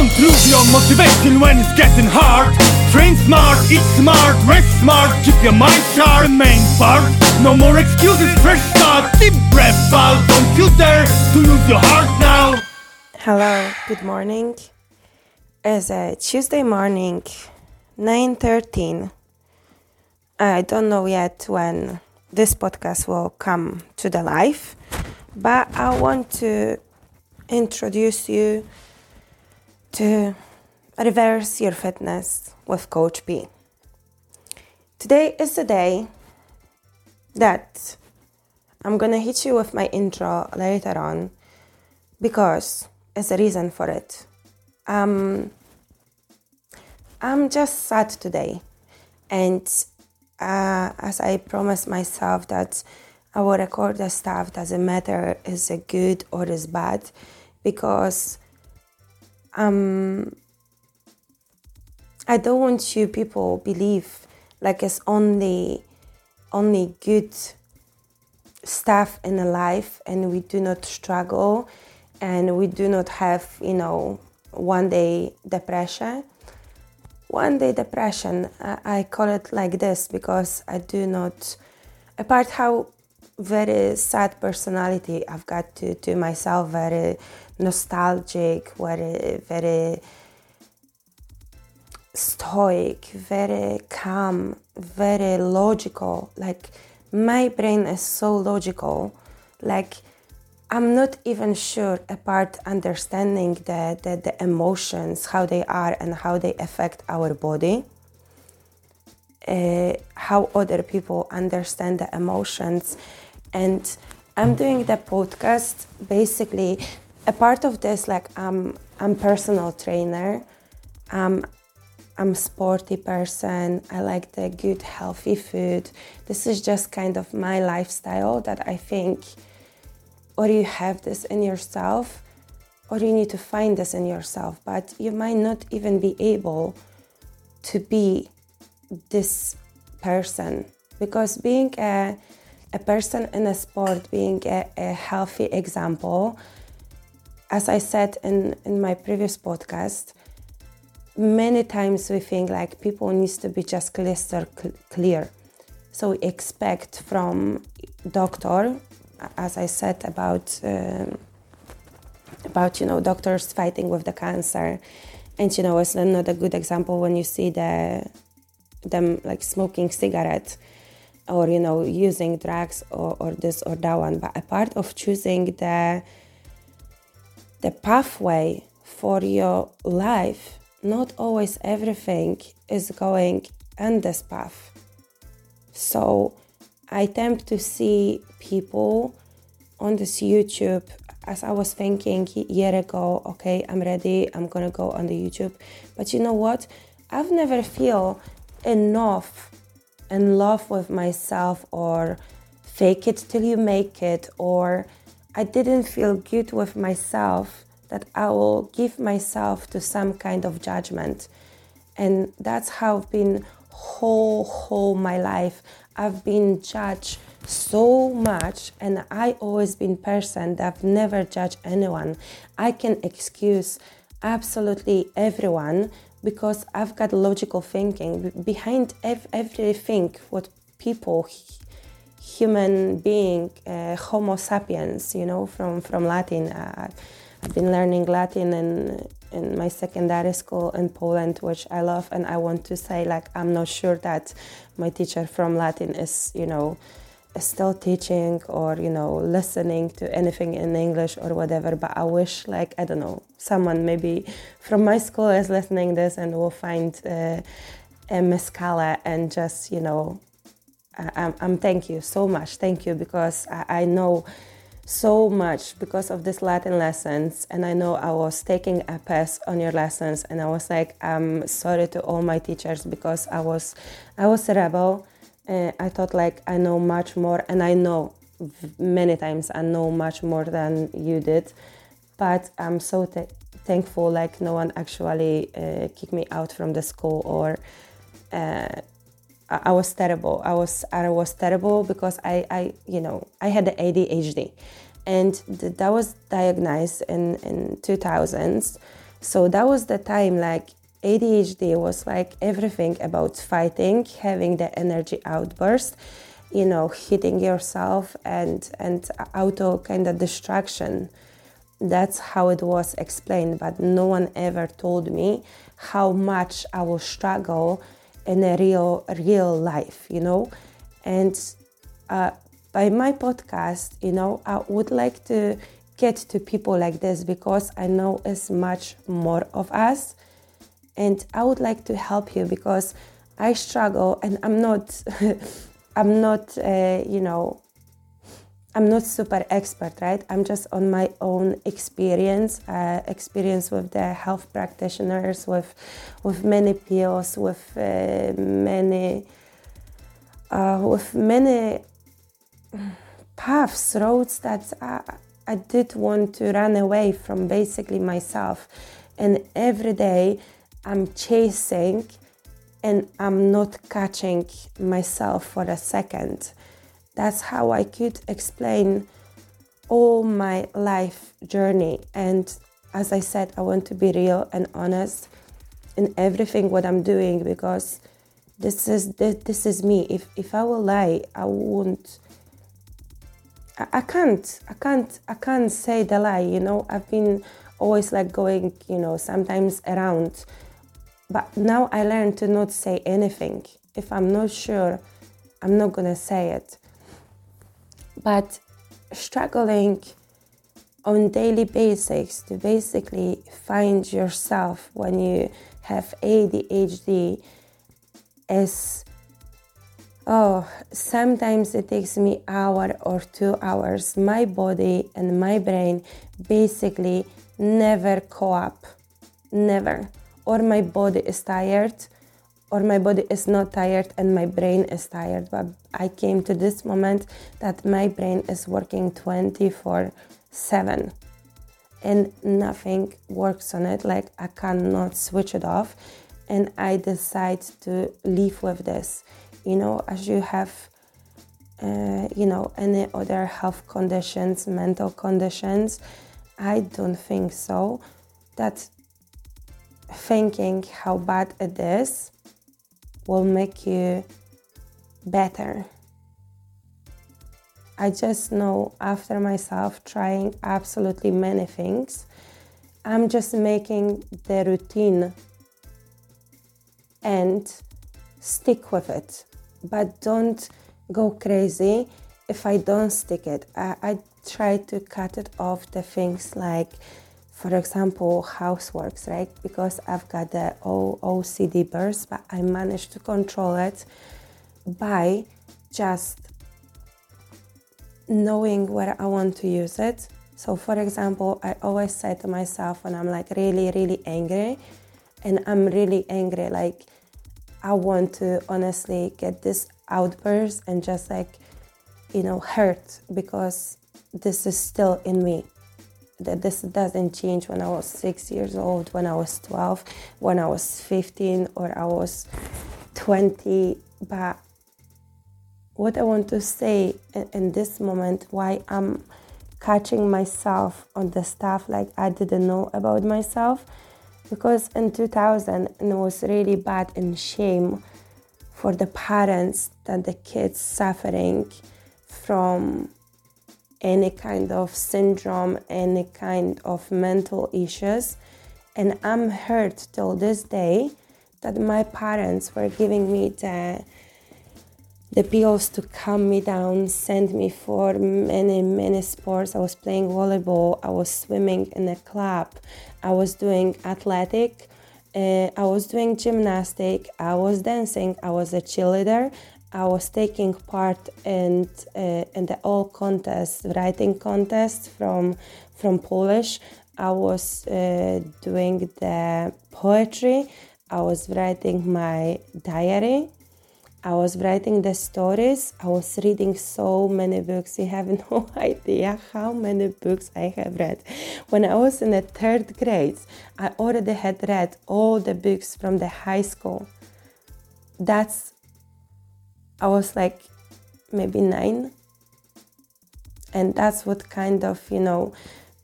Don't lose your motivation when it's getting hard. Train smart, eat smart, rest smart, keep your mind sharp. Main part, no more excuses, fresh start. Deep breath out, don't you dare to lose your heart now. Hello, good morning. It's a Tuesday morning, 9:13. I don't know yet when this podcast will come to the life, but I want to introduce you to reverse your fitness with Coach P. Today is the day that I'm gonna hit you with my intro later on because there's a reason for it. Um, I'm just sad today, and uh, as I promised myself that I will record the stuff doesn't matter is it good or is bad because um I don't want you people believe like it's only only good stuff in life and we do not struggle and we do not have you know one day depression. One day depression. I, I call it like this because i do not apart how very sad personality i've got to, to myself very nostalgic very very stoic very calm very logical. Like my brain is so logical. Like i'm not even sure apart understanding the, the, the emotions how they are and how they affect our body. Uh, how other people understand the emotions. And i'm doing the podcast basically a part of this like i'm i'm personal trainer I'm a sporty person. I like the good, healthy food. This is just kind of my lifestyle that I think, or you have this in yourself, or you need to find this in yourself, but you might not even be able to be this person because being a, a person in a sport, being a, a healthy example, as I said in, in my previous podcast, many times we think like people needs to be just crystal clear. So we expect from doctor as i said about um, about you know doctors fighting with the cancer. And you know it's not a good example when you see the them like smoking cigarette or you know using drugs or, or this or that one. But a part of choosing the the pathway for your life not always everything is going on this path. So I tend to see people on this YouTube as I was thinking a year ago, okay, I'm ready, I'm gonna go on the YouTube. But you know what? I've never feel enough in love with myself or fake it till you make it or I didn't feel good with myself that I will give myself to some kind of judgment. And that's how I've been whole, whole my life. I've been judged so much and I always been person that I've never judged anyone. I can excuse absolutely everyone because I've got logical thinking behind everything what people human being uh, homo sapiens you know from from latin uh, I've been learning Latin in in my secondary school in Poland, which I love, and I want to say like I'm not sure that my teacher from Latin is you know still teaching or you know listening to anything in English or whatever. But I wish like I don't know someone maybe from my school is listening this and will find uh, a Mescala and just you know I, I'm thank you so much, thank you because I, I know so much because of these Latin lessons. And I know I was taking a pass on your lessons, and I was like, I'm sorry to all my teachers because I was, I was a rebel. Uh, I thought like I know much more, and I know many times I know much more than you did. But I'm so th- thankful like no one actually uh, kicked me out from the school or. Uh, I was terrible. I was I was terrible because I, I you know I had the ADHD, and th- that was diagnosed in in 2000s So that was the time like ADHD was like everything about fighting, having the energy outburst, you know, hitting yourself and and auto kind of distraction. That's how it was explained, but no one ever told me how much I will struggle in a real real life, you know. And uh, by my podcast, you know, I would like to get to people like this because I know it's much more of us and I would like to help you because I struggle and I'm not I'm not uh, you know I'm not super expert right I'm just on my own experience uh, experience with the health practitioners with with many pills with uh, many uh, with many paths roads that I, I did want to run away from basically myself and every day I'm chasing and I'm not catching myself for a second. That's how I could explain all my life journey. And as I said, I want to be real and honest in everything what I'm doing because this is this, is me. If if I will lie, I won't. I, I can't. I can't. I can't say the lie. You know, I've been always like going. You know, sometimes around but now I learned to not say anything. If I'm not sure, I'm not gonna say it. But struggling on daily basics to basically find yourself when you have ADHD is oh sometimes it takes me hour or two hours. My body and my brain basically never co-op never. Or my body is tired or my body is not tired and my brain is tired but i came to this moment that my brain is working 24 7 and nothing works on it like i cannot switch it off and i decide to live with this. You know as you have uh, you know any other health conditions mental conditions i don't think so. That thinking how bad it is will make you better. I just know after myself trying absolutely many things, I'm just making the routine and stick with it. But don't go crazy if I don't stick it. I, I try to cut it off the things like for example, houseworks, right? Because I've got the OCD burst, but I managed to control it by just knowing where I want to use it. So, for example, I always say to myself when I'm like really, really angry, and I'm really angry, like I want to honestly get this outburst and just like, you know, hurt because this is still in me this doesn't change when I was six years old, when I was 12, when I was 15, or I was 20. But what I want to say in, this moment, why I'm catching myself on the stuff like I didn't know about myself, because in 2000 it was really bad and shame for the parents that the kids suffering from any kind of syndrome, any kind of mental issues. And I'm hurt till this day that my parents were giving me the the pills to calm me down, send me for many, many sports. I was playing volleyball, I was swimming in a club, I was doing athletic, uh, I was doing gymnastic, I was dancing, I was a cheerleader, I was taking part in uh, in the all contest, writing contest from from Polish. I was uh, doing the poetry. I was writing my diary. I was writing the stories. I was reading so many books. You have no idea how many books I have read. When I was in the third grade, I already had read all the books from the high school. That's I was like maybe nine. And that's what kind of, you know,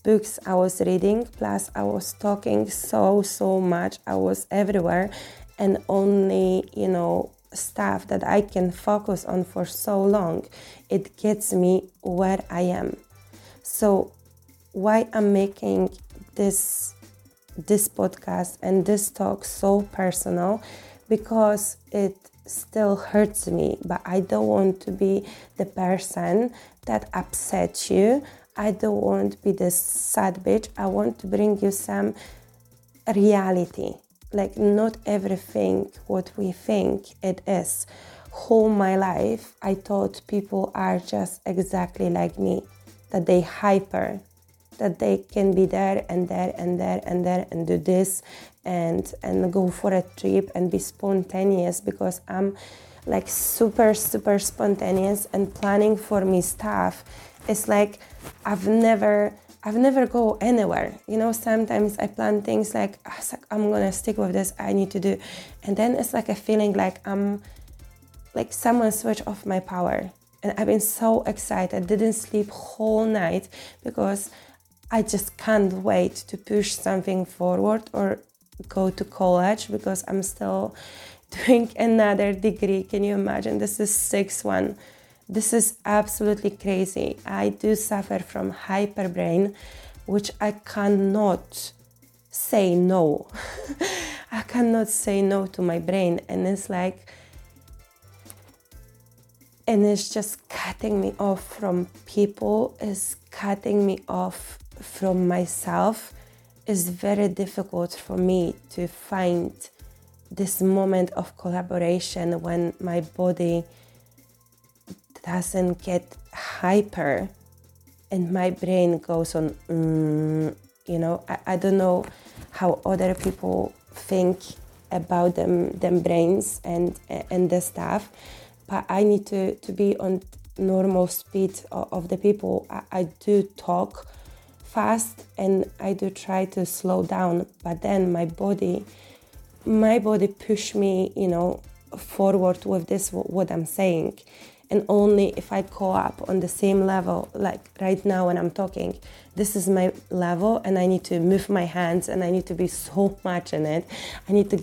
books I was reading, plus I was talking so, so much. I was everywhere, and only, you know, stuff that I can focus on for so long, it gets me where I am. So, why I'm making this this podcast and this talk so personal because it still hurts me, but I don't want to be the person that upsets you. I don't want to be this sad bitch. I want to bring you some reality. Like, not everything what we think it is. Whole my life, I thought people are just exactly like me, that they hyper, that they can be there and there and there and there and do this and and go for a trip and be spontaneous because I'm like super super spontaneous and planning for me stuff it's like I've never I've never go anywhere. You know, sometimes I plan things like, ah, like I'm gonna stick with this. I need to do, and then it's like a feeling like I'm like someone switch off my power. And I've been so excited. Didn't sleep whole night because I just can't wait to push something forward or go to college because I'm still doing another degree. Can you imagine? This is sixth one. This is absolutely crazy. I do suffer from hyperbrain, which I cannot say no. I cannot say no to my brain, and it's like, and it's just cutting me off from people, is cutting me off from myself is very difficult for me to find this moment of collaboration when my body doesn't get hyper and my brain goes on mm, you know I, I don't know how other people think about them them brains and and the stuff but i need to to be on normal speed of, of the people. I, I do talk fast and I do try to slow down, but then my body, my body push me, you know, forward with this what I'm saying. And only if I go up on the same level, like right now when I'm talking, this is my level, and I need to move my hands, and I need to be so much in it. I need to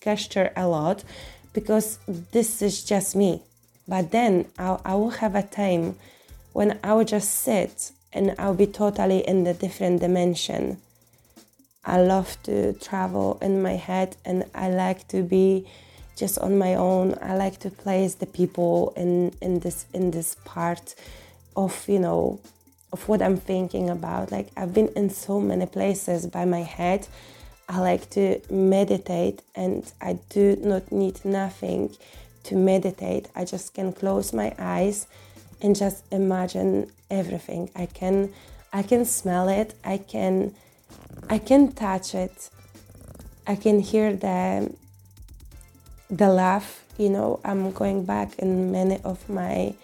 gesture a lot because this is just me. But then I, I will have a time when I will just sit and I'll be totally in the different dimension. I love to travel in my head and I like to be just on my own. I like to place the people in, in this in this part of you know of what I'm thinking about. Like I've been in so many places by my head. I like to meditate and I do not need nothing to meditate. I just can close my eyes and just imagine everything. I can I can smell it. I can I can touch it. I can hear the the laugh. You know, I'm going back in many of my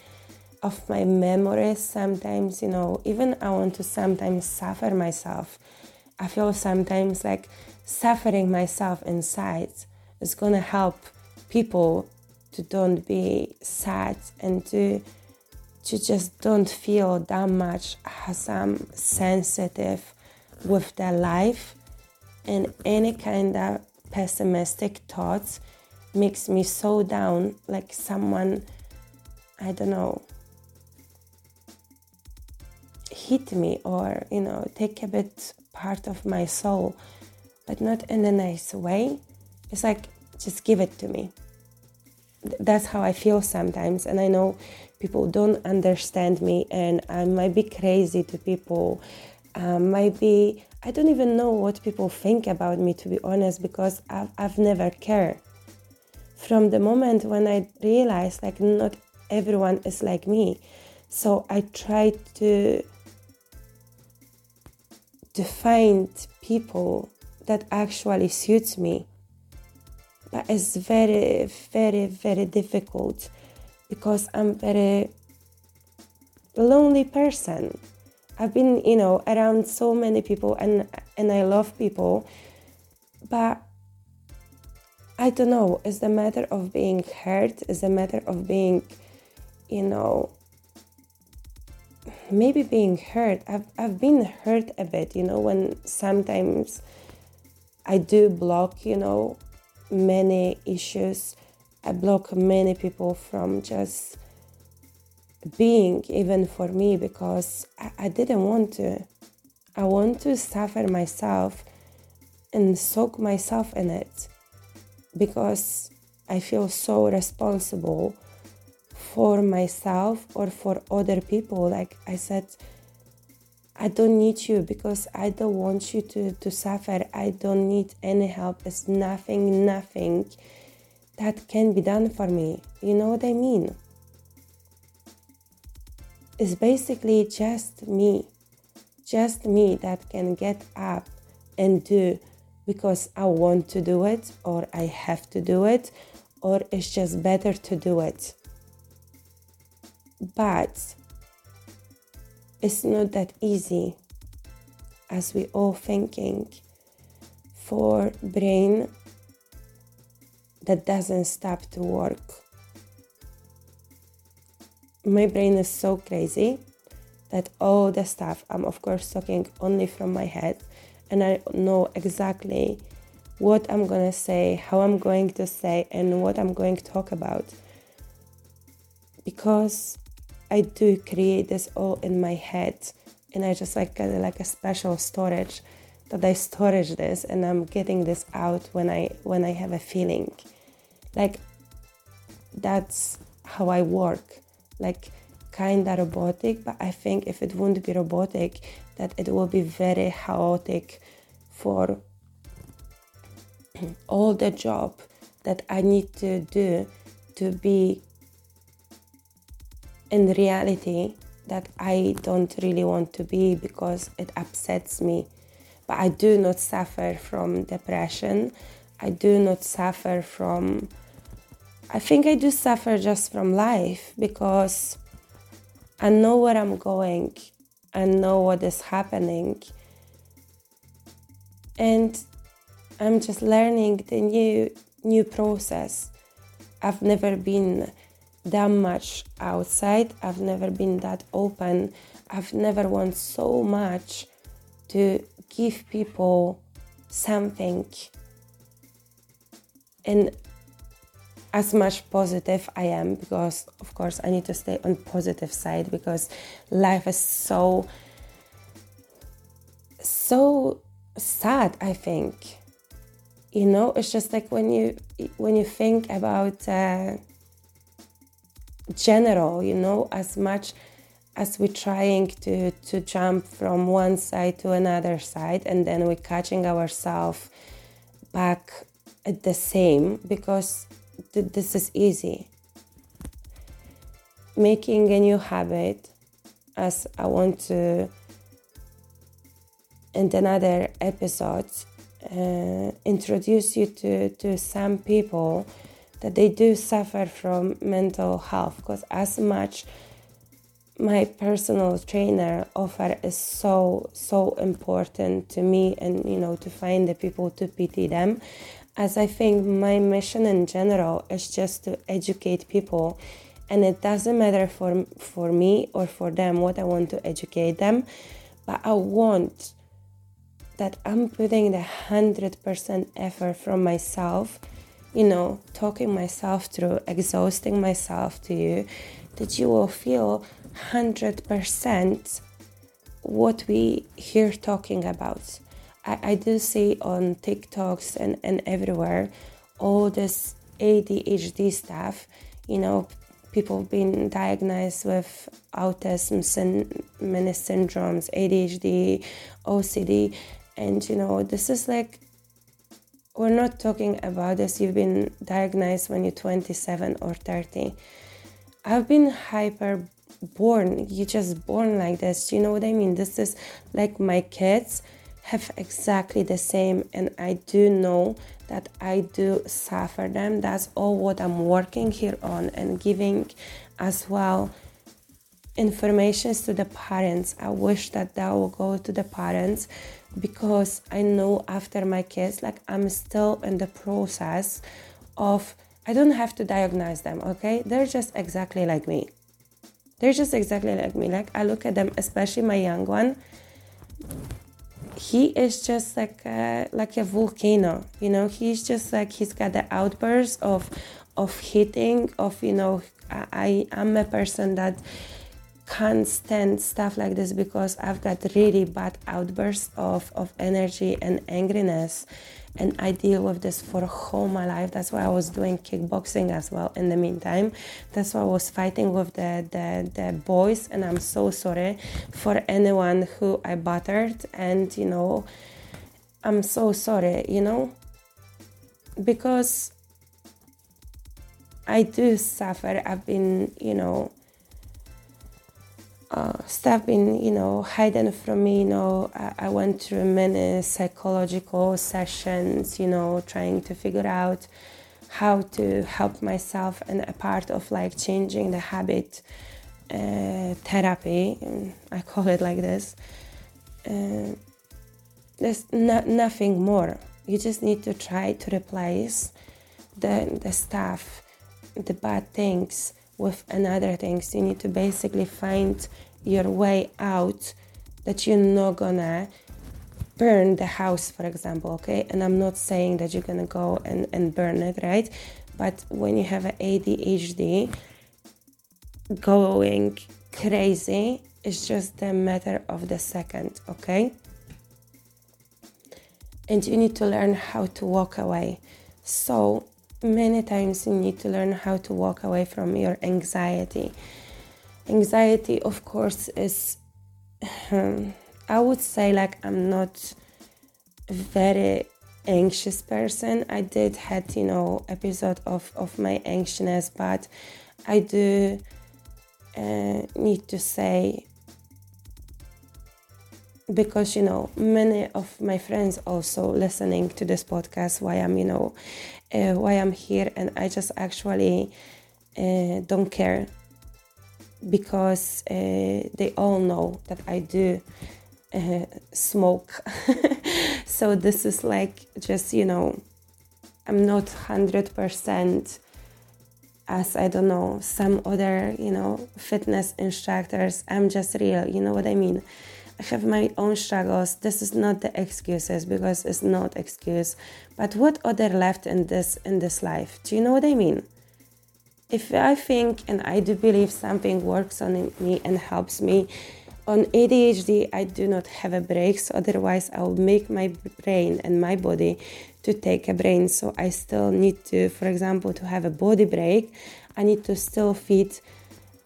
of my memories. Sometimes, you know, even I want to sometimes suffer myself. I feel sometimes like suffering myself inside is gonna help people to don't be sad and to to just don't feel that much as I'm sensitive with their life. And any kind of pessimistic thoughts makes me so down like someone I don't know hit me or you know take a bit part of my soul but not in a nice way. It's like just give it to me that's how I feel sometimes and I know people don't understand me and I might be crazy to people. Um, might be, I don't even know what people think about me to be honest because I've, I've never cared. From the moment when I realized like not everyone is like me. So I tried to to find people that actually suits me. But it's very, very, very difficult because I'm very lonely person. I've been, you know, around so many people and and I love people, but I don't know, it's a matter of being hurt, it's a matter of being, you know, maybe being hurt. I've, I've been hurt a bit, you know, when sometimes I do block, you know, many issues. I block many people from just being, even for me, because I, I didn't want to. I want to suffer myself and soak myself in it because I feel so responsible for myself or for other people. Like I said, I don't need you because I don't want you to, to suffer. I don't need any help. There's nothing, nothing that can be done for me. You know what I mean? It's basically just me, just me that can get up and do because I want to do it or I have to do it or it's just better to do it. But it's not that easy as we all thinking for brain that doesn't stop to work. My brain is so crazy that all the stuff I'm of course talking only from my head and I know exactly what I'm gonna say, how I'm going to say, and what I'm going to talk about. Because I do create this all in my head, and I just like got like a special storage that I storage this, and I'm getting this out when I when I have a feeling, like that's how I work, like kinda robotic. But I think if it wouldn't be robotic, that it will be very chaotic for all the job that I need to do to be in reality that I don't really want to be because it upsets me. But I do not suffer from depression. I do not suffer from. I think I do suffer just from life because I know where I'm going, I know what is happening, and I'm just learning the new new process. I've never been that much outside. I've never been that open. I've never wanted so much to give people something and as much positive I am because of course I need to stay on positive side because life is so so sad I think you know it's just like when you when you think about uh, general, you know, as much as we're trying to, to jump from one side to another side and then we're catching ourselves back at the same because th- this is easy. Making a new habit, as I want to, in another episode, uh, introduce you to, to some people that they do suffer from mental health because as much my personal trainer offer is so so important to me and you know to find the people to pity them as i think my mission in general is just to educate people and it doesn't matter for for me or for them what i want to educate them but i want that i'm putting the 100% effort from myself you know, talking myself through, exhausting myself to you, that you will feel 100% what we hear talking about. I, I do see on TikToks and, and everywhere all this ADHD stuff, you know, people being diagnosed with autism, syn- many syndromes, ADHD, OCD, and you know, this is like we're not talking about this. You've been diagnosed when you're 27 or 30 i've been hyper born you just born like this. You know what i mean? This is like my kids have exactly the same and i do know that i do suffer them. That's all what i'm working here on and giving as well informations to the parents. I wish that that will go to the parents because I know after my kids, like I'm still in the process of, I don't have to diagnose them, okay? They're just exactly like me. they're just exactly like me. Like I look at them, especially my young one. He is just like a, like a volcano, you know. He's just like he's got the outbursts of of hitting, of you know. I am a person that can't stand stuff like this because I've got really bad outbursts of of energy and angriness and I deal with this for whole my life. That's why I was doing kickboxing as well in the meantime. That's why I was fighting with the, the, the boys, and I'm so sorry for anyone who I battered. And you know, I'm so sorry, you know, because I do suffer. I've been, you know, uh, stuff been you know hidden from me you know I, I, went through many psychological sessions you know trying to figure out how to help myself and a part of like changing the habit uh, therapy i call it like this. Uh, there's no, nothing more. You just need to try to replace the, the stuff the bad things with another things. You need to basically find your way out that you're not gonna burn the house, for example, okay? And I'm not saying that you're gonna go and, and burn it, right? But when you have an ADHD, going crazy is just a matter of the second, okay? And you need to learn how to walk away. So many times you need to learn how to walk away from your anxiety. Anxiety, of course, is, um, I would say, like, I'm not very anxious person. I did had, you know, episode of, of my anxiousness, but I do uh, need to say because you know many of my friends also listening to this podcast why i'm you know uh, why i'm here and i just actually uh, don't care because uh, they all know that i do uh, smoke. So this is like just you know i'm not 100% as i don't know some other you know fitness instructors. I'm just real you know what i mean I have my own struggles. This is not the excuses because it's not excuse. But what other left in this in this life? Do you know what I mean? If I think and I do believe something works on me and helps me, on ADHD I do not have a break. So otherwise I will make my brain and my body to take a brain. So I still need to, for example, to have a body break. I need to still feed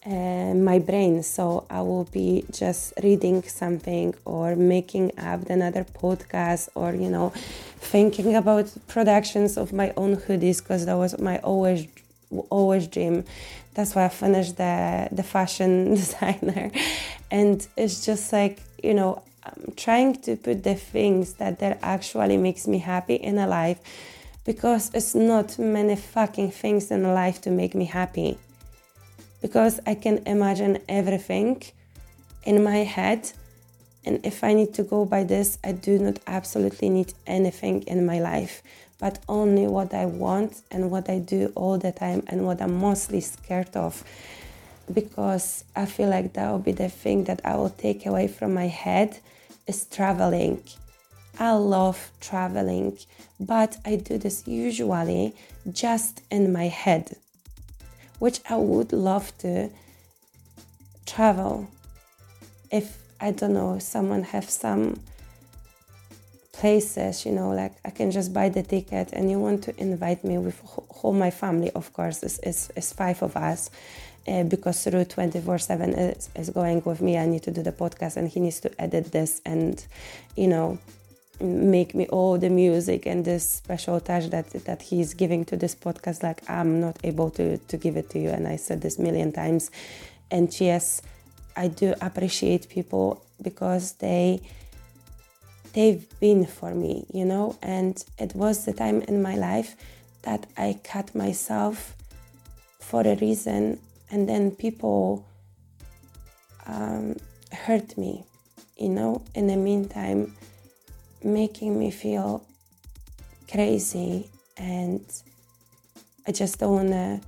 uh, my brain. So I will be just reading something or making up another podcast or, you know, thinking about productions of my own hoodies because that was my always always dream. That's why I finished the the fashion designer, and it's just like you know I'm trying to put the things that that actually makes me happy in a life, because it's not many fucking things in life to make me happy because I can imagine everything in my head. And if I need to go by this, I do not absolutely need anything in my life, but only what I want and what I do all the time and what I'm mostly scared of. Because I feel like that will be the thing that I will take away from my head is traveling. I love traveling, but I do this usually just in my head which I would love to travel if I don't know someone have some places you know like I can just buy the ticket and you want to invite me with whole my family of course it's, it's, it's five of us uh, because Rudy 24 7 is, is going with me. I need to do the podcast and he needs to edit this and you know make me all the music and this special touch that that he's giving to this podcast like i'm not able to to give it to you. And i said this million times. And yes i do appreciate people because they they've been for me you know? And it was the time in my life that i cut myself for a reason. And then people um, hurt me you know? In the meantime making me feel crazy and I just don't want to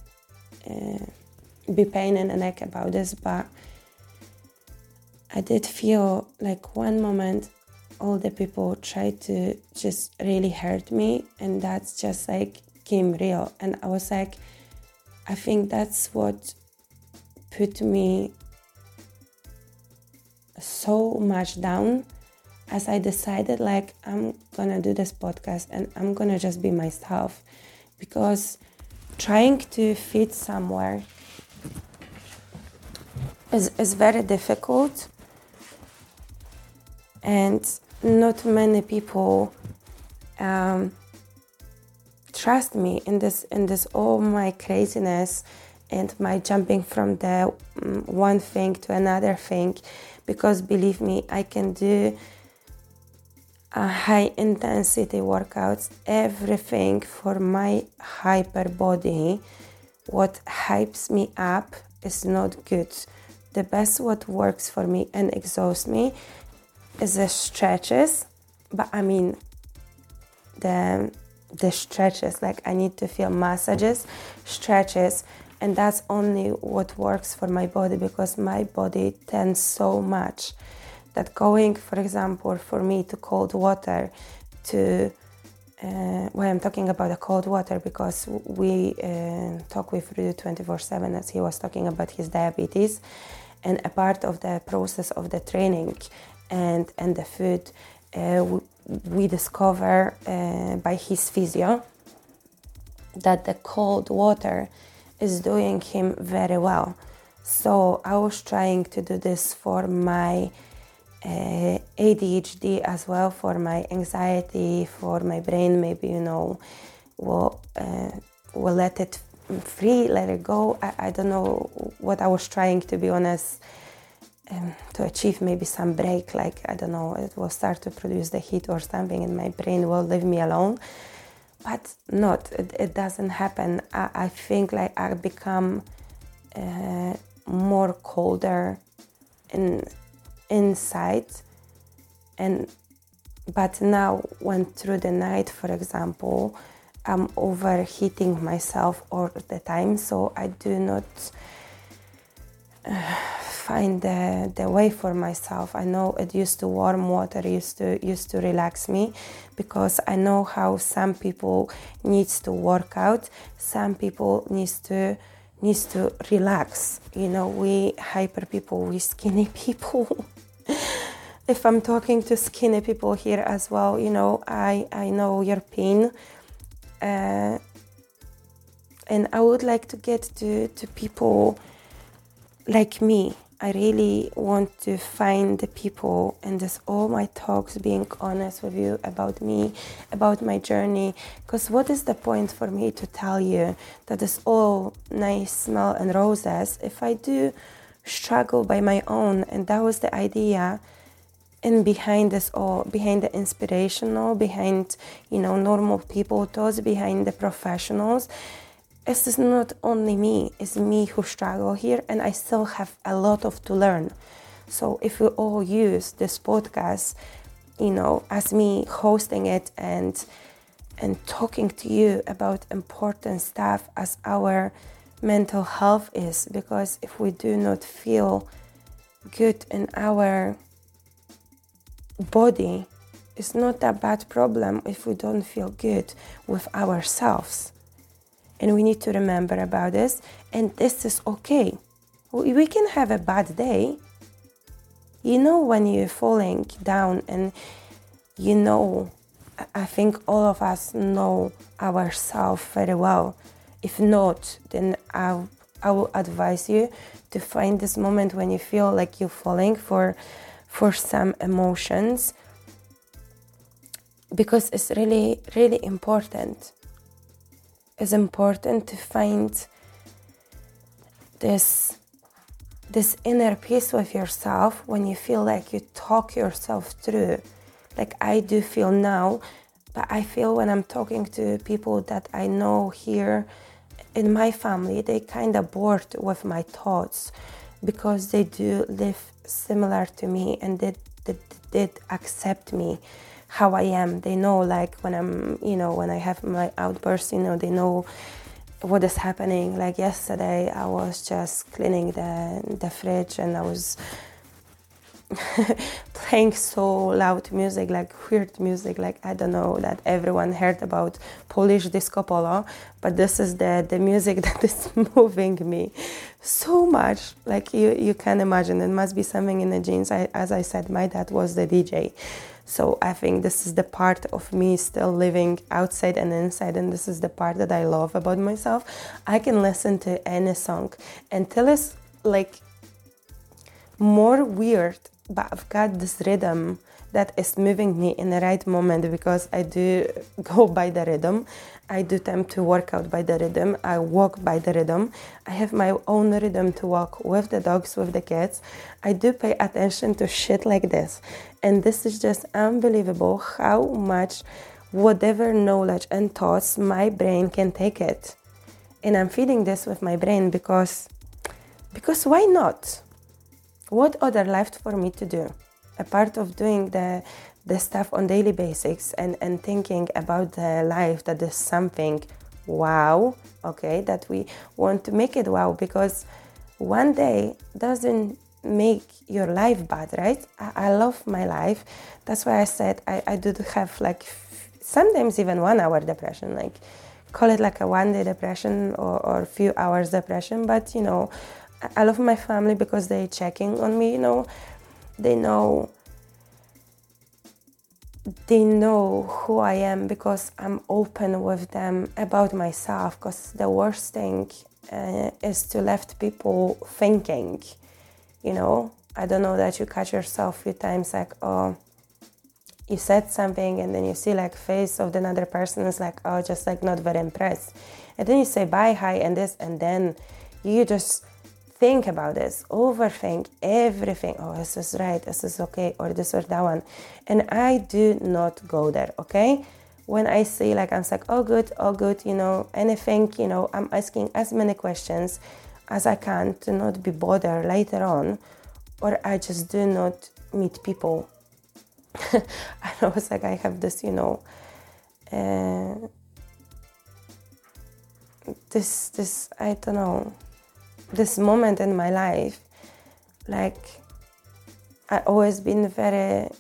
uh, be pain in the neck about this, but I did feel like one moment all the people tried to just really hurt me, and that's just like came real. And I was like, I think that's what put me so much down as I decided like I'm gonna do this podcast and I'm gonna just be myself because trying to fit somewhere is, is very difficult and not many people um, trust me in this in this all my craziness and my jumping from the um, one thing to another thing because believe me i can do high intensity workouts everything for my hyper body. What hypes me up is not good. The best what works for me and exhausts me is the stretches but i mean the the stretches like i need to feel massages stretches and that's only what works for my body because my body tends so much that going for example for me to cold water to uh, I'm talking about the cold water because we uh, talk with Rudy 24 7 as he was talking about his diabetes. And a part of the process of the training and, and the food, uh, we, we, discover uh, by his physio that the cold water is doing him very well. So I was trying to do this for my uh, ADHD as well, for my anxiety, for my brain. Maybe you know, will uh, will let it free, let it go. I, I don't know what I was trying to be honest. Um, to achieve maybe some break, like I don't know, it will start to produce the heat or something, and my brain will leave me alone but not it, it doesn't happen I, I, think like i become uh, more colder in inside and but now when through the night for example i'm overheating myself all the time so i do not uh, find the, the way for myself. I know it used to warm water used to used to relax me because I know how some people needs to work out, some people needs to needs to relax. You know, we hyper people, we skinny people. if I'm talking to skinny people here as well, you know, I, I know your pain. Uh, and I would like to get to, to people like me I really want to find the people and this all my talks being honest with you about me, about my journey. Because what is the point for me to tell you that it's all nice smell and roses if I do struggle by my own? And that was the idea. And behind this all, behind the inspirational, behind you know normal people, those behind the professionals this is not only me, it's me who struggle here, and I still have a lot of to learn. So if we all use this podcast, you know, as me hosting it and and talking to you about important stuff as our mental health is, because if we do not feel good in our body, it's not a bad problem if we don't feel good with ourselves and we need to remember about this and this is okay. We can have a bad day. You know when you're falling down and you know i think all of us know ourselves very well. If not then i, I will advise you to find this moment when you feel like you're falling for for some emotions because it's really really important it's important to find this this inner peace with yourself when you feel like you talk yourself through. Like i do feel now but i feel when i'm talking to people that i know here in my family they kind of bored with my thoughts because they do live similar to me and they, they did accept me how I am. They know, like when I'm, you know, when I have my outbursts, you know, they know what is happening. Like yesterday, I was just cleaning the the fridge and I was playing so loud music, like weird music, like I don't know that everyone heard about Polish disco polo, but this is the the music that is moving me so much. Like you you can imagine, it must be something in the genes. I, as I said, my dad was the DJ. So I think this is the part of me still living outside and inside, and this is the part that I love about myself. I can listen to any song until it's like more weird, but I've got this rhythm that is moving me in the right moment because I do go by the rhythm. I do tend to work out by the rhythm. I walk by the rhythm. I have my own rhythm to walk with the dogs, with the kids. I do pay attention to shit like this. And this is just unbelievable how much whatever knowledge and thoughts my brain can take it. And I'm feeding this with my brain because because why not? What other left for me to do? A part of doing the the stuff on daily basics and, and thinking about the life that is something wow, okay, that we want to make it wow because one day doesn't make your life bad, right? I, I love my life. That's why I said I, I do have like sometimes even one hour depression, like call it like a one day depression or, or few hours depression. But you know, I, I love my family because they checking on me, you know, they know they know who I am because I'm open with them about myself. Because the worst thing uh, is to left people thinking, you know, I don't know that you catch yourself a few times like, oh, you said something and then you see like face of another person is like, oh, just like not very impressed. And then you say bye, hi, and this, and then you just think about this, overthink everything. Oh, this is right, this is okay, or this or that one. And I do not go there, okay? When I see like I'm like, oh good, oh good, you know, anything, you know, I'm asking as many questions as I can to not be bothered later on, or I just do not meet people. I was like I have this, you know, uh, this this I don't know this moment in my life, like I always been very,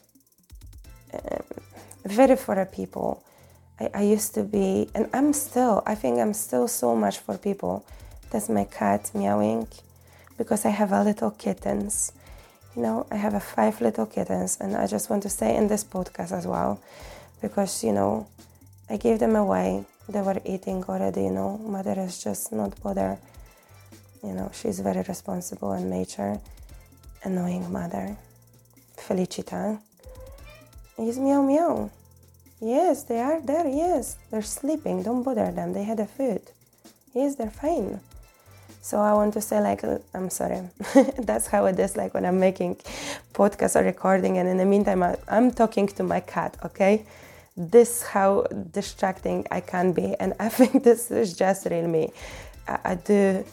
um, very for people. I, I used to be, and I'm still. I think I'm still so much for people. That's my cat meowing, because I have a little kittens. You know, I have a five little kittens, and I just want to say in this podcast as well, because you know, I gave them away. They were eating already. You know, mother is just not bothered you know, she's very responsible and mature, annoying mother. Felicita is meow meow. Yes, they are there. Yes, they're sleeping. Don't bother them. They had a food. Yes, they're fine. So I want to say, like, uh, I'm sorry. That's how it is. Like when I'm making podcast or recording, and in the meantime, I, I'm talking to my cat. Okay, this how distracting I can be, and I think this is just real me. I, I do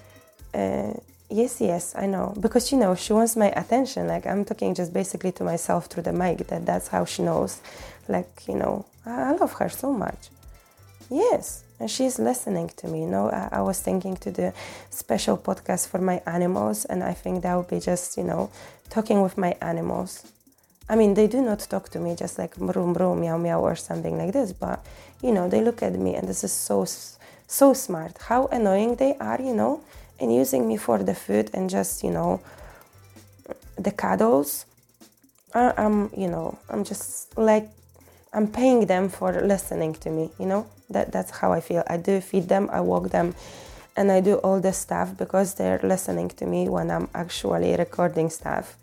uh, yes, yes, I know. Because you know, she wants my attention. Like I'm talking just basically to myself through the mic. That that's how she knows. Like you know, I, I love her so much. Yes, and she's listening to me. You know, I, I, was thinking to do special podcast for my animals, and I think that would be just you know, talking with my animals. I mean, they do not talk to me just like broom broom meow meow or something like this, but you know, they look at me, and this is so so smart. How annoying they are, you know and using me for the food and just you know the cuddles. I, i'm you know i'm just like i'm paying them for listening to me you know? That that's how i feel. I do feed them i walk them and i do all the stuff because they're listening to me when i'm actually recording stuff.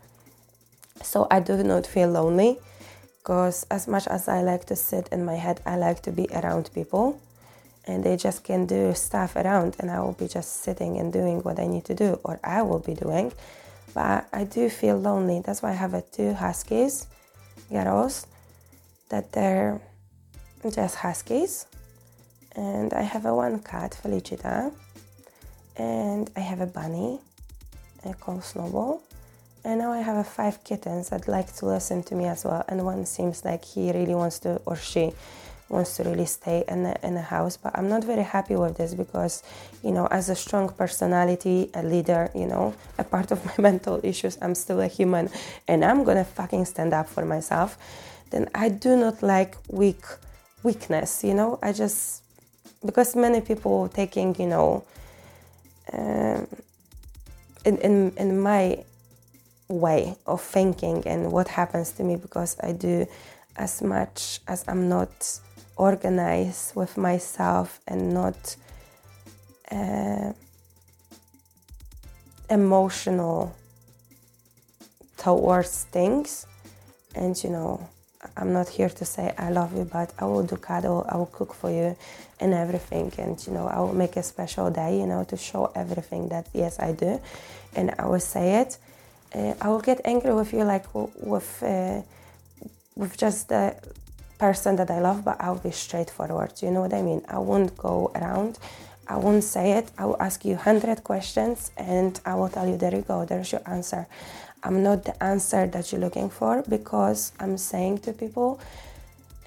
So i do not feel lonely because as much as i like to sit in my head i like to be around people and they just can do stuff around and I will be just sitting and doing what I need to do or I will be doing. But I do feel lonely. That's why I have two huskies, girls, that they're just huskies. And I have a one cat, Felicita. And I have a bunny, a called Snowball. And now I have five kittens that like to listen to me as well. And one seems like he really wants to, or she wants to really stay in a, in a house. But I'm not very happy with this because, you know, as a strong personality, a leader, you know, a part of my mental issues, I'm still a human and I'm gonna fucking stand up for myself. Then I do not like weak weakness, you know. I just because many people taking, you know, um, in, in in my way of thinking and what happens to me because I do as much as I'm not organized with myself and not uh, emotional towards things. And you know, I'm not here to say I love you, but I will do cuddle, I will cook for you and everything. And you know, I will make a special day, you know, to show everything that yes, I do. And I will say it. Uh, I will get angry with you, like with. Uh, with just the person that I love, but I'll be straightforward. You know what I mean? I won't go around. I won't say it. I will ask you 100 questions and I will tell you, there you go, there's your answer. I'm not the answer that you're looking for because I'm saying to people,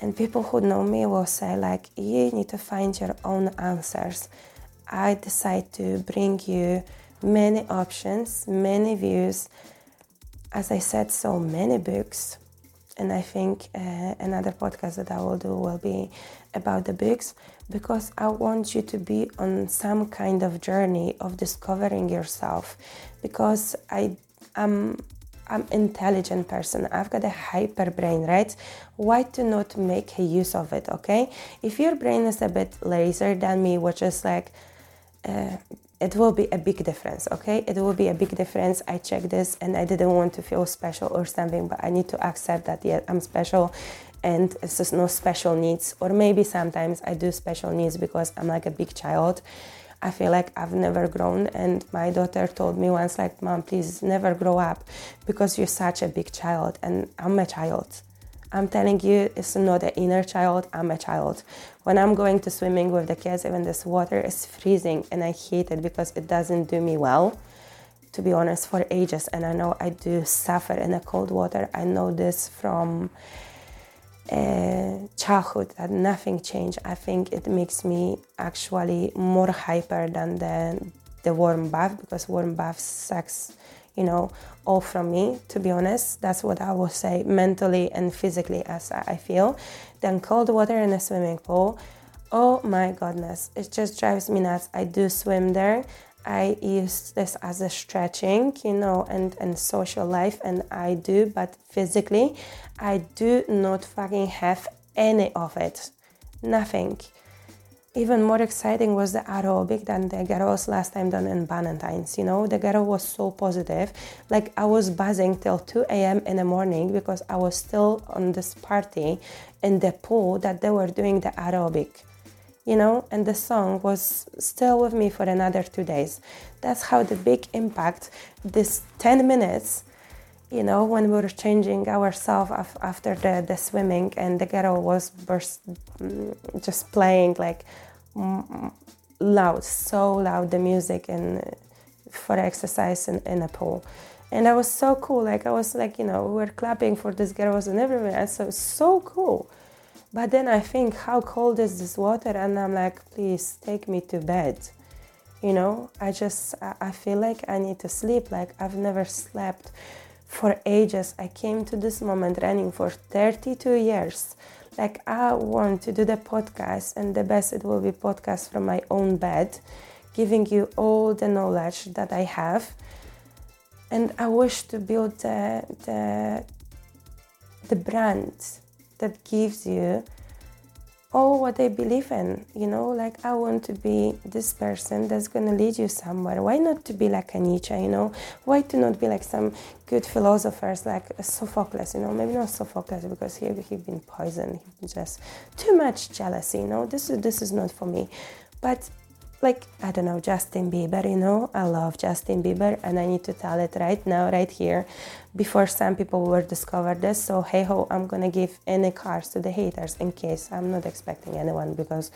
and people who know me will say, like, you need to find your own answers. I decide to bring you many options, many views. As I said, so many books and I think uh, another podcast that I will do will be about the books because I want you to be on some kind of journey of discovering yourself because I am I'm intelligent person. I've got a hyper brain, right? Why to not make a use of it, okay? If your brain is a bit lazier than me, which is like uh, it will be a big difference okay? It will be a big difference. I checked this and i didn't want to feel special or something but i need to accept that yeah i'm special and it's just no special needs. Or maybe sometimes i do special needs because i'm like a big child. I feel like i've never grown and my daughter told me once like mom please never grow up because you're such a big child and i'm a child I'm telling you, it's not an inner child, I'm a child. When I'm going to swimming with the kids, even this water is freezing and I hate it because it doesn't do me well, to be honest, for ages. And I know I do suffer in the cold water. I know this from uh, childhood that nothing changed. I think it makes me actually more hyper than the, the warm bath because warm bath sucks you know, all from me, to be honest. That's what I will say mentally and physically as I feel. Then cold water in a swimming pool. Oh my goodness, it just drives me nuts. I do swim there. I use this as a stretching, you know, and, and social life, and I do, but physically, I do not fucking have any of it. Nothing even more exciting was the aerobic than the girls last time done in Valentine's. You know, the girl was so positive. Like I was buzzing till 2 a.m. in the morning because I was still on this party in the pool that they were doing the aerobic. You know, and the song was still with me for another two days. That's how the big impact, this 10 minutes, you know, when we were changing ourselves af- after the, the swimming and the girl was burst, mm, just playing like loud, so loud the music and for exercise in, in a pool. And that was so cool. Like I was like, you know, we were clapping for these girls and everything. And so so cool. But then I think, how cold is this water? And I'm like, please take me to bed. You know, I just I feel like I need to sleep. Like I've never slept for ages. I came to this moment running for 32 years like I want to do the podcast, and the best it will be podcast from my own bed, giving you all the knowledge that I have. And I wish to build the the, the brand that gives you all what I believe in. You know, like I want to be this person that's gonna lead you somewhere. Why not to be like a Nietzsche? You know, why to not be like some good philosophers like Sophocles? You know, maybe not Sophocles because he he been poisoned. He just too much jealousy. You know, this is this is not for me. But like I don't know Justin Bieber, you know, I love Justin Bieber and I need to tell it right now, right here, before some people were discovered this. So hey ho, I'm gonna give any cards to the haters in case I'm not expecting anyone because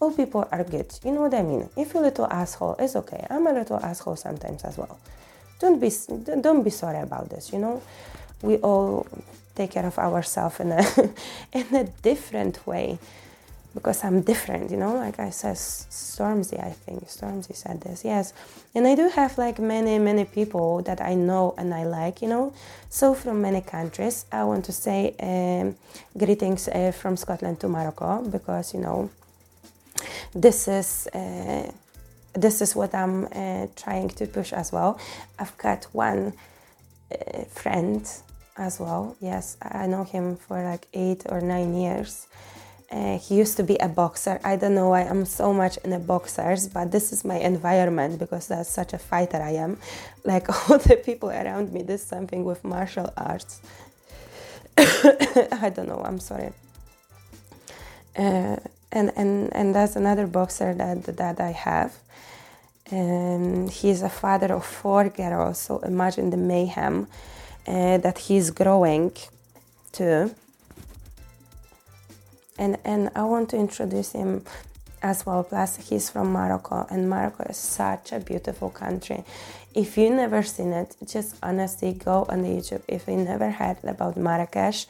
all people are good. You know what I mean? If you're a little asshole, it's okay. I'm a little asshole sometimes as well. Don't be don't be sorry about this. You know, we all take care of ourselves in a in a different way because I'm different, you know. Like I said, Stormzy, I think Stormzy said this, yes. And I do have like many, many people that I know and I like, you know. So from many countries, I want to say um, greetings uh, from Scotland to Morocco because you know this is. Uh, this is what I'm uh, trying to push as well. I've got one uh, friend as well. Yes, I know him for like eight or nine years uh, he used to be a boxer. I don't know why I'm so much in the boxers, but this is my environment because that's such a fighter I am. Like all the people around me, there's something with martial arts. I don't know. I'm sorry. Uh, and and and that's another boxer that that I have. And he's a father of four girls. So imagine the mayhem uh, that he's growing to and and I want to introduce him as well. Plus, he's from Morocco, and Morocco is such a beautiful country. If you never seen it, just honestly go on the YouTube. If you never heard about Marrakesh,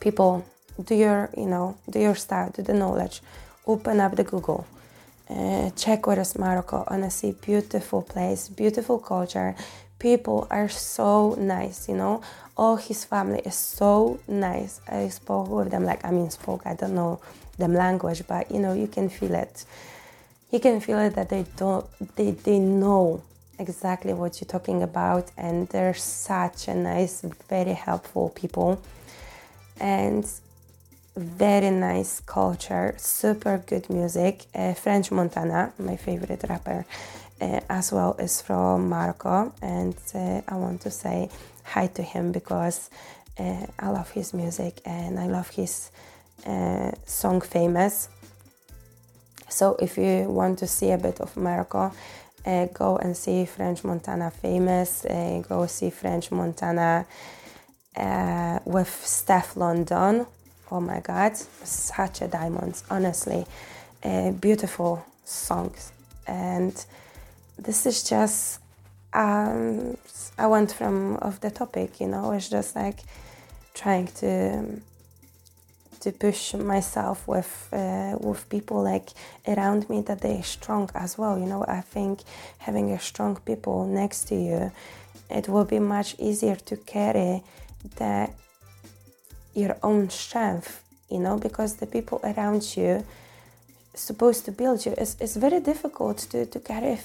people do your you know do your start, do the knowledge, open up the Google. Uh, check what is Morocco. Honestly, beautiful place, beautiful culture. People are so nice, you know all his family is so nice. I spoke with them like I mean spoke. I don't know them language, but you know you can feel it. You can feel it that they don't they they know exactly what you're talking about, and they're such a nice, very helpful people, and very nice culture, super good music. Uh, French Montana, my favorite rapper, uh, as well, is from Morocco, and uh, I want to say hi to him because uh, I love his music and I love his uh, song Famous. So if you want to see a bit of Morocco, uh, go and see French Montana Famous, uh, go see French Montana uh, with Stefflon Don. Oh my God, such a diamond, honestly. Uh, beautiful songs. And this is just um, I went from off the topic, you know, it's just like trying to to push myself with uh, with people like around me that they're strong as well. You know, I think having a strong people next to you, it will be much easier to carry the your own strength. You know, because the people around you supposed to build you. It's, it's very difficult to, to carry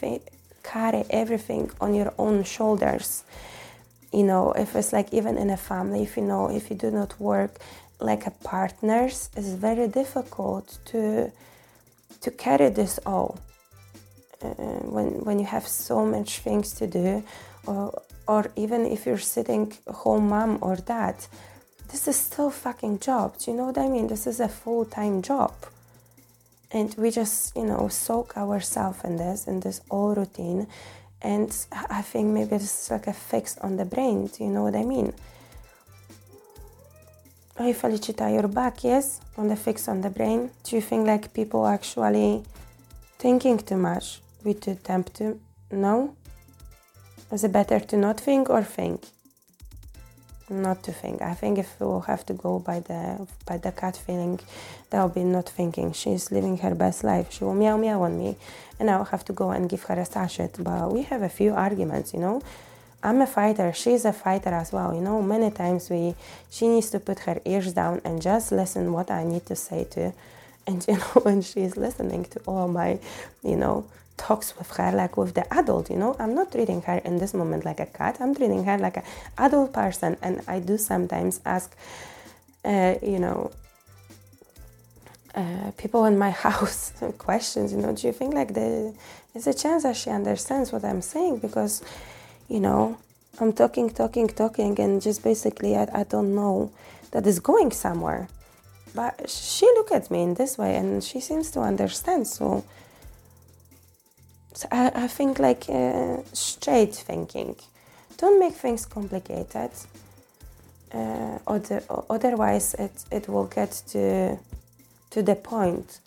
carry everything on your own shoulders. You know if it's like even in a family if you know if you do not work like a partners it's very difficult to to carry this all. Uh, when when you have so much things to do or or even if you're sitting home mom or dad this is still fucking job. Do you know what i mean? This is a full-time job and we just you know soak ourselves in this in this old routine and i think maybe it's like a fix on the brain do you know what i mean Hey Felicita, you're back, yes? On the fix on the brain. Do you think like people actually thinking too much? We too tempt to no? Is it better to not think or think? Not to think. I think if we'll have to go by the by the cat feeling, that'll be not thinking. She's living her best life. She will meow meow on me, and I'll have to go and give her a sachet. But we have a few arguments, you know. I'm a fighter. She's a fighter as well. You know, many times we she needs to put her ears down and just listen what I need to say to, and you know when she's listening to all my, you know, talks with her like with the adult you know? I'm not treating her in this moment like a cat. I'm treating her like an adult person. And i do sometimes ask uh, you know uh, people in my house questions you know do you think like there's a chance that she understands what i'm saying? Because you know i'm talking talking talking and just basically i, I don't know that is going somewhere. But she look at me in this way and she seems to understand. So so I, I think like uh, straight thinking. Don't make things complicated. Uh, other, otherwise, it, it will get to to the point.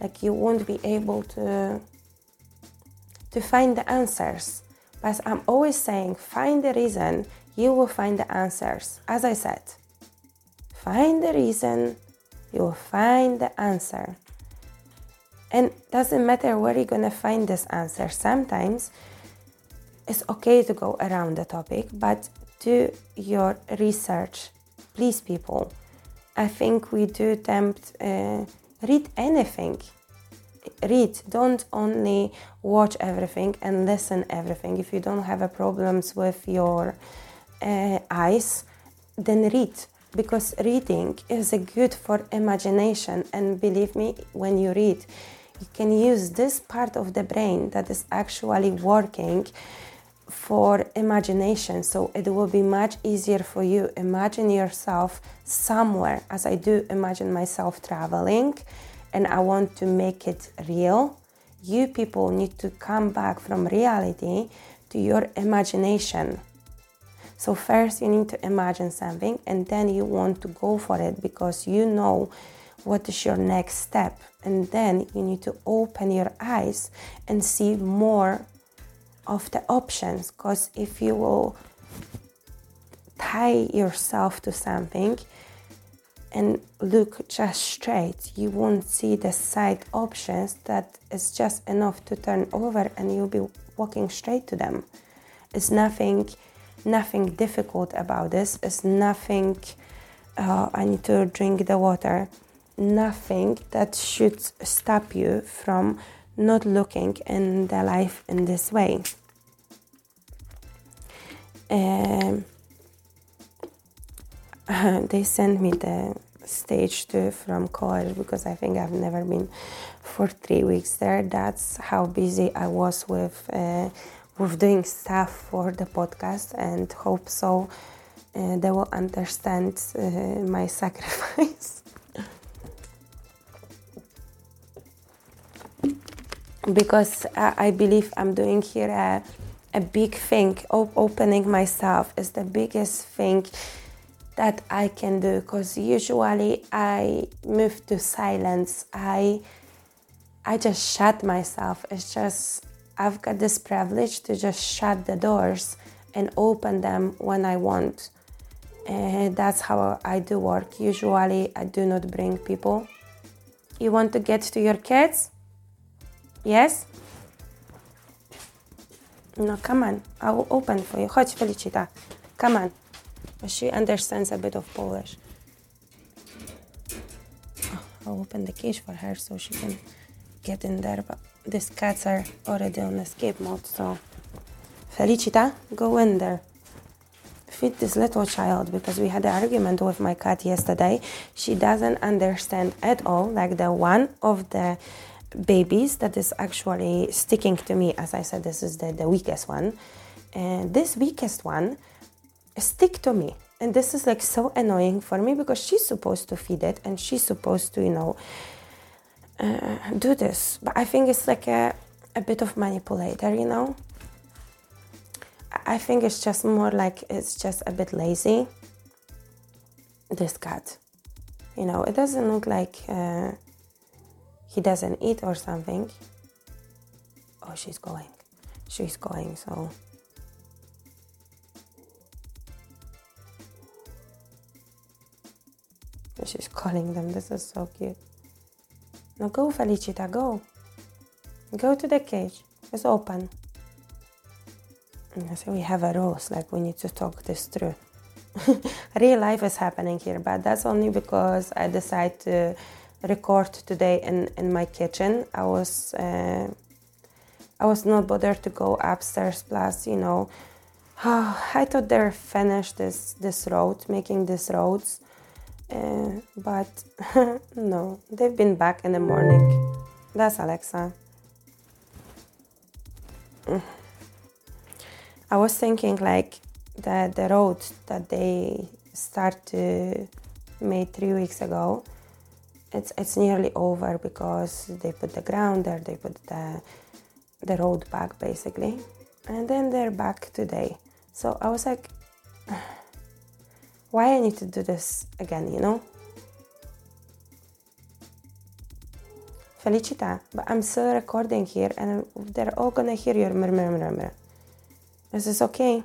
Like you won't be able to to find the answers. But I'm always saying, find the reason. You will find the answers. As I said, find the reason, You will find the answer. And doesn't matter where you're gonna find this answer. Sometimes it's okay to go around the topic, but do your research. Please, people. I think we do tempt uh, read anything. Read. Don't only watch everything and listen everything. If you don't have a problems with your uh, eyes, then read because reading is good for imagination and believe me when you read you can use this part of the brain that is actually working for imagination. So it will be much easier for you. Imagine yourself somewhere as i do imagine myself traveling and i want to make it real. You people need to come back from reality to your imagination. So, first you need to imagine something and then you want to go for it because you know what is your next step. And then you need to open your eyes and see more of the options because if you will tie yourself to something and look just straight, you won't see the side options that is just enough to turn over and you'll be walking straight to them. It's nothing nothing difficult about this. It's nothing, uh, I need to drink the water. Nothing that should stop you from not looking in the life in this way. Um, they sent me the stage two from college because I think I've never been for three weeks there. That's how busy I was with uh, with doing stuff for the podcast and hope so uh, they will understand uh, my sacrifice. Because I, believe I'm doing here a, a big thing. O- opening myself is the biggest thing that I can do because usually I move to silence. I I just shut myself. It's just I've got this privilege to just shut the doors and open them when I want. And that's how I do work. Usually, I do not bring people. You want to get to your kids? Yes? No, come on. I will open for you. Chodź, Felicita. Come on. She understands a bit of Polish. Oh, I'll open the cage for her so she can get in there. But these cats are already on escape mode, so Felicita, go in there. Feed this little child because we had an argument with my cat yesterday. She doesn't understand at all, like the one of the babies that is actually sticking to me. As I said, this is the, the weakest one. And this weakest one stick to me. And this is like so annoying for me because she's supposed to feed it and she's supposed to, you know, uh, do this. But I think it's like a, a bit of manipulator, you know. I think it's just more like it's just a bit lazy. This cat, you know, it doesn't look like uh, he doesn't eat or something. Oh, she's going. She's going, so. She's calling them. This is so cute. Now go, Felicita, go. Go to the cage. It's open. So we have a rules, like we need to talk this through. Real life is happening here, but that's only because I decide to record today in, in my kitchen. I was uh, I was not bothered to go upstairs. Plus, you know, I thought they're finished this this road, making these roads, uh, but no, they've been back in the morning. That's Alexa. I was thinking like that the road that they start to make three weeks ago, it's it's nearly over because they put the ground there, they put the the road back basically, and then they're back today. So I was like why I need to do this again, you know? Felicita, but I'm still recording here and they're all gonna hear your murmur, murmur. Is this is okay?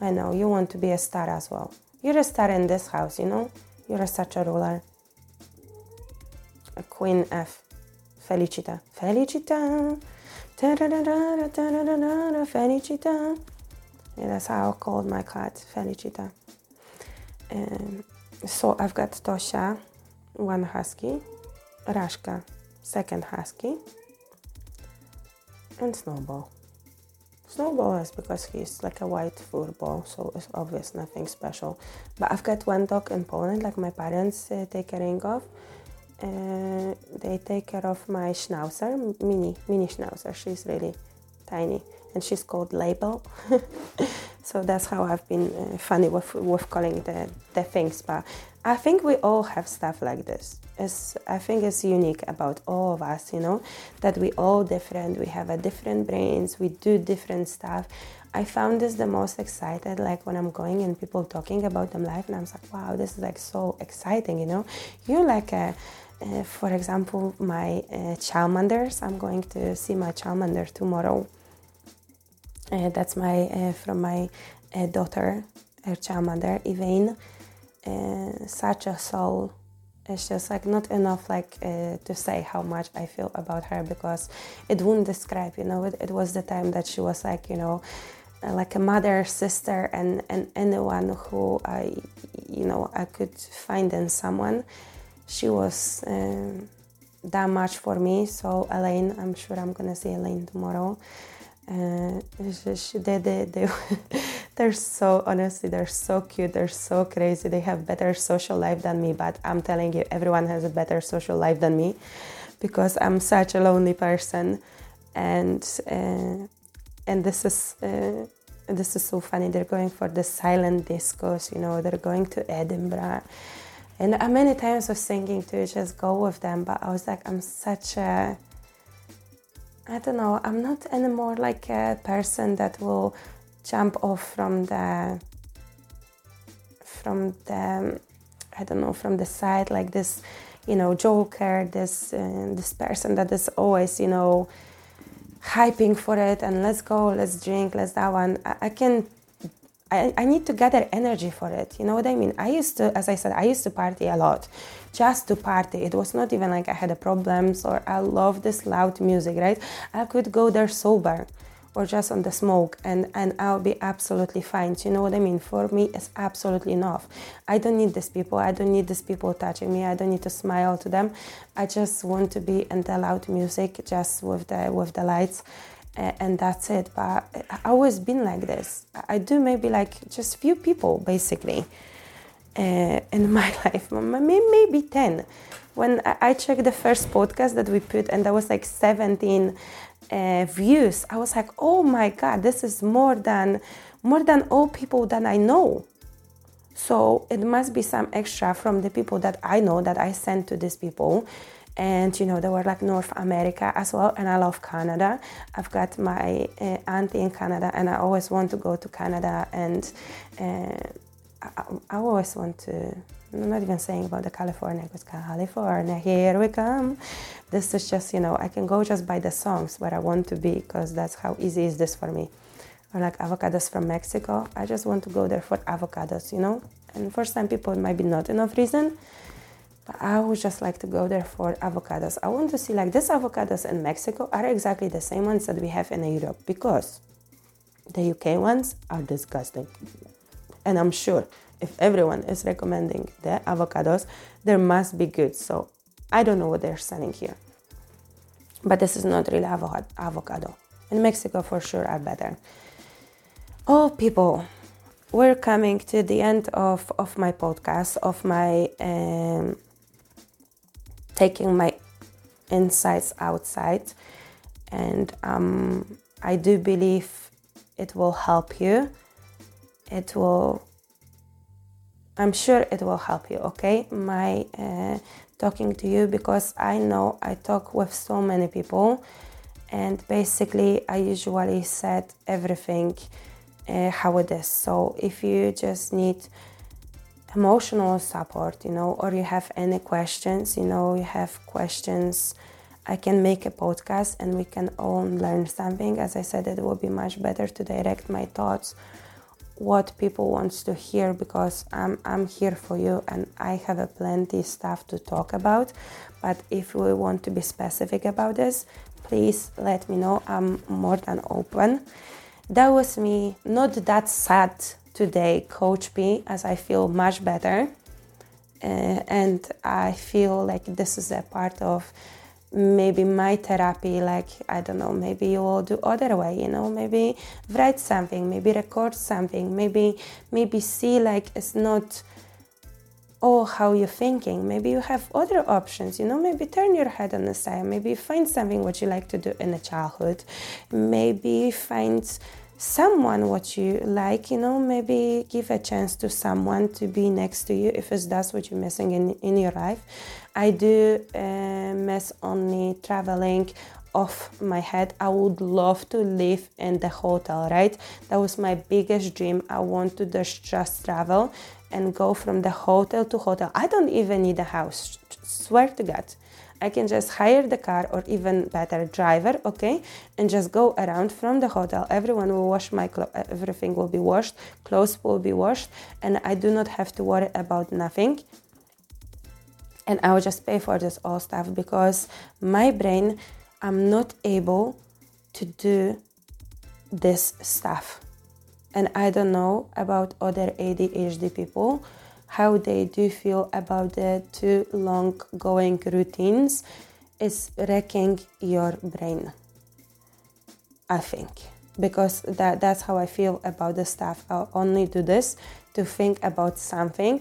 I know, you want to be a star as well. You're a star in this house, you know? You're such a ruler. A Queen F. Felicita. Felicita. Felicita. Yeah, that's how I called my cat, Felicita. Um, so I've got Tosha, one husky, Rashka, second husky, and Snowball. Snowball is because he's like a white fur ball, so it's obvious nothing special. But I've got one dog in Poland, like my parents uh, take care of. They take care of my schnauzer, mini, mini schnauzer. She's really tiny, and she's called Label. so that's how I've been uh, funny with, with calling the, the things. But I think we all have stuff like this. It's, I think it's unique about all of us, you know, that we all different. We have a different brains. We do different stuff. I found this the most excited, like when I'm going and people talking about them life, and I'm like, wow, this is like so exciting, you know. You're like a uh, for example, my uh. I'm going to see my Charmander tomorrow. Uh, that's my uh, from my uh, daughter, her Charmander, Elaine. Uh, such a soul. It's just like not enough like to say how much I feel about her because it wouldn't describe. You know, it, it was the time that she was like you know like a mother, sister, and, and anyone who I, you know, I could find in someone she was um, that much for me. So Elaine, I'm sure I'm gonna see Elaine tomorrow. Uh, just, they, they, they, they're so honestly they're so cute. They're so crazy. They have better social life than me but i'm telling you everyone has a better social life than me because i'm such a lonely person. And uh, and this is uh, this is so funny. They're going for the silent discos you know they're going to edinburgh and uh, many times I was thinking to just go with them, but I was like, I'm such a, I don't know, I'm not anymore like a person that will jump off from the, from the, I don't know, from the side like this, you know, joker, this, uh, this person that is always, you know, hyping for it and let's go, let's drink, let's that one. I, I can I, I need to gather energy for it. You know what I mean? I used to, as I said, I used to party a lot, just to party. It was not even like I had a problems or I love this loud music, right? I could go there sober or just on the smoke and, and I'll be absolutely fine. Do you know what I mean? For me, it's absolutely enough. I don't need these people. I don't need these people touching me. I don't need to smile to them. I just want to be in the loud music, just with the with the lights and that's it. But I always been like this. I do maybe like just few people basically uh, in my life, maybe ten. When I checked the first podcast that we put, and there was like 17 uh, views, I was like, oh my god, this is more than more than all people that I know. So it must be some extra from the people that I know that I sent to these people and you know they were like North America as well and I love Canada. I've got my uh, auntie in Canada and I always want to go to Canada and uh, I, I, always want to I'm not even saying about the California because California here we come. This is just you know I can go just by the songs where I want to be because that's how easy is this for me. Or like avocados from Mexico. I just want to go there for avocados you know? And for some people it might be not enough reason but I would just like to go there for avocados. I want to see like these avocados in Mexico are exactly the same ones that we have in Europe because the UK ones are disgusting. And I'm sure if everyone is recommending the avocados, there must be good. So I don't know what they're selling here. But this is not really avocado. In Mexico, for sure, are better. Oh, people, we're coming to the end of, of my podcast, of my um, taking my insights outside. And um, I do believe it will help you. It will, I'm sure it will help you, okay? My uh, talking to you because I know I talk with so many people. And basically, I usually said everything uh, how it is. So if you just need emotional support, you know, or you have any questions, you know, you have questions, I can make a podcast and we can all learn something. As I said, it will be much better to direct my thoughts what people wants to hear because I'm I'm here for you and I have a plenty stuff to talk about. But if we want to be specific about this, please let me know. I'm more than open. That was me. Not that sad today, Coach me as I feel much better. Uh, and I feel like this is a part of maybe my therapy like i don't know maybe you will do other way you know maybe write something maybe record something maybe maybe see like it's not oh how you're thinking maybe you have other options you know maybe turn your head on the side maybe find something what you like to do in the childhood maybe find someone what you like you know maybe give a chance to someone to be next to you if it's that's what you're missing in, in your life. I do uh, miss only traveling off my head. I would love to live in the hotel right? That was my biggest dream. I want to just, just travel and go from the hotel to hotel. I don't even need a house. Swear to god I can just hire the car or even better driver, okay, and just go around from the hotel. Everyone will wash my clothes, everything will be washed, clothes will be washed, and I do not have to worry about nothing. And I will just pay for this all stuff because my brain, I'm not able to do this stuff. And I don't know about other ADHD people how they do feel about the too long going routines is wrecking your brain. I think because that that's how I feel about the stuff. I'll only do this to think about something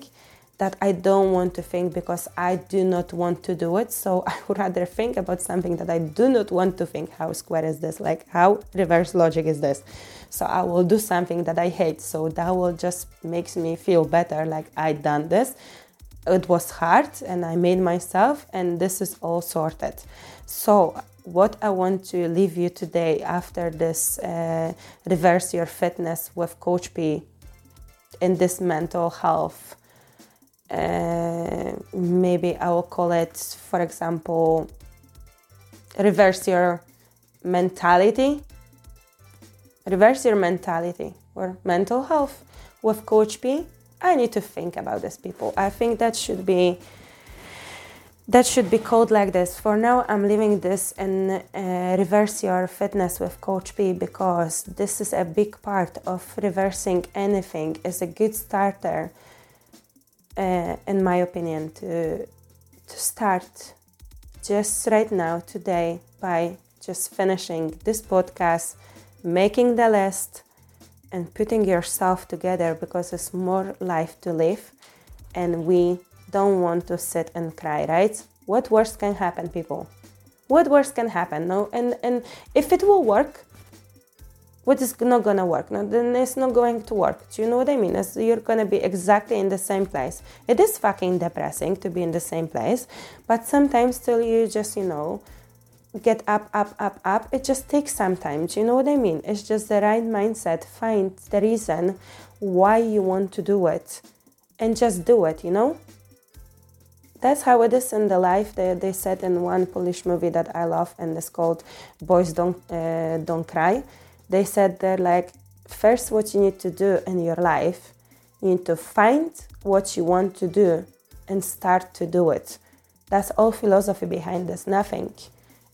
that I don't want to think because I do not want to do it. So I would rather think about something that I do not want to think. How square is this? Like, how reverse logic is this? So I will do something that I hate. So that will just makes me feel better. Like I done this. It was hard and I made myself, and this is all sorted. So what I want to leave you today after this uh, reverse your fitness with Coach P in this mental health uh, maybe I will call it, for example, reverse your mentality. Reverse your mentality or mental health with Coach P. I need to think about these people. I think that should be that should be called like this. For now, I'm leaving this and uh, reverse your fitness with Coach P because this is a big part of reversing anything. is a good starter uh, in my opinion, to to start just right now today by just finishing this podcast, making the list, and putting yourself together because it's more life to live, and we don't want to sit and cry, right? What worse can happen, people? What worse can happen? No, and and if it will work, what is not gonna work? No, then it's not going to work. Do you know what i mean? It's, you're gonna be exactly in the same place. It is fucking depressing to be in the same place but sometimes still you just you know get up up up up it just takes some time. Do you know what i mean? It's just the right mindset find the reason why you want to do it and just do it you know? That's how it is in the life. They, they said in one polish movie that i love and it's called boys don't uh, don't cry they said they're like first what you need to do in your life you need to find what you want to do and start to do it. That's all philosophy behind this nothing.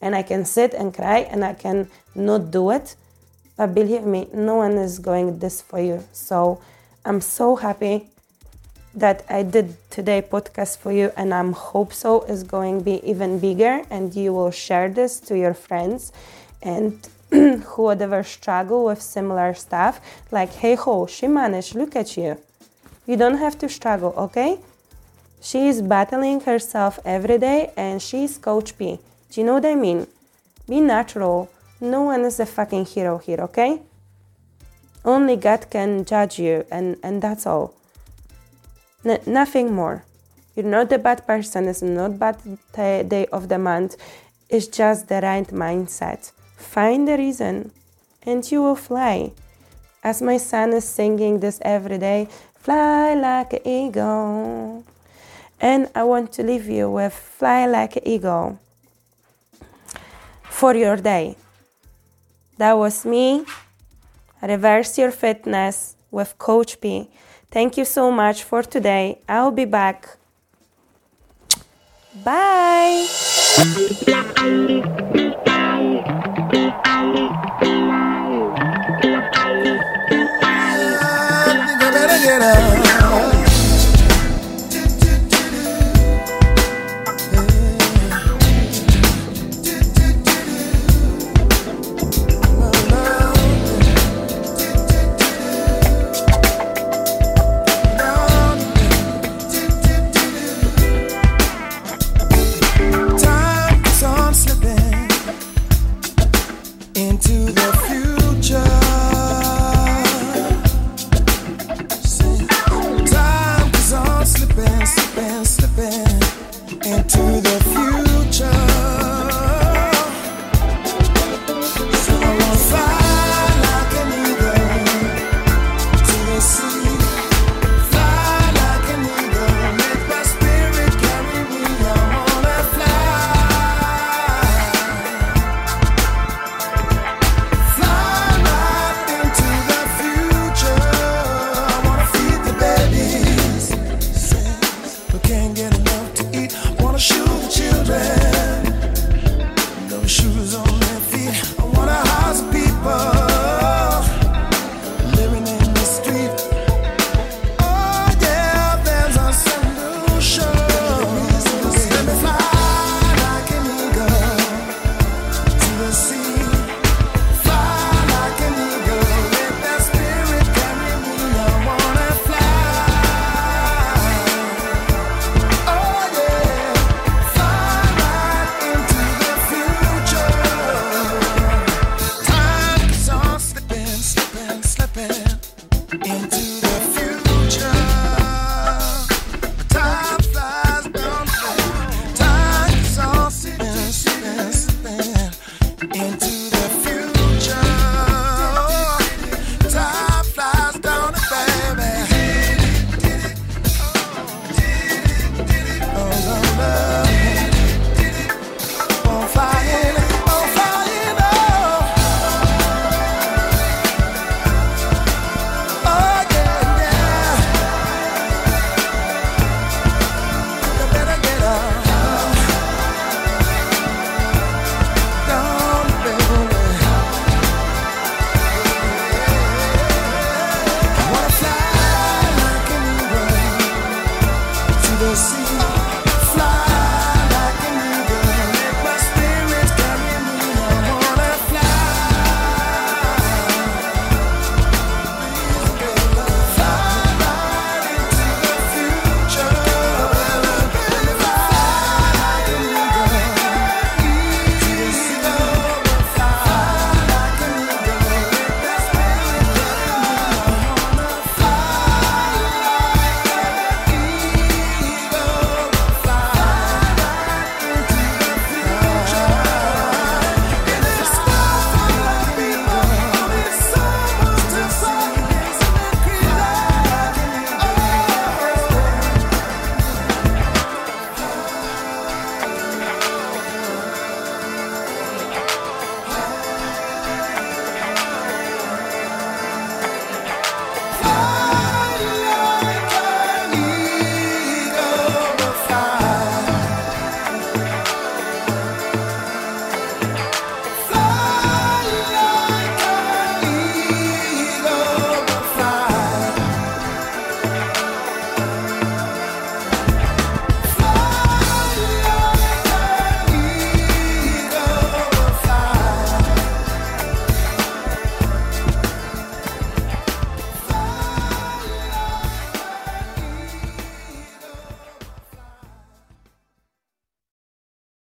And i can sit and cry and i can not do it but believe me no one is going this for you. So i'm so happy that i did today podcast for you and i'm hope so is going to be even bigger and you will share this to your friends and who ever struggle with similar stuff, like, hey ho, she managed, look at you. You don't have to struggle, okay? She is battling herself every day and she's Coach P. Do you know what I mean? Be natural. No one is a fucking hero here, okay? Only God can judge you, and, and that's all. N- nothing more. You're not a bad person, it's not bad t- day of the month. It's just the right mindset. Find the reason and you will fly. As my son is singing this every day, fly like an eagle. And I want to leave you with fly like an eagle for your day. That was me. Reverse your fitness with Coach P. Thank you so much for today. I'll be back. Bye. better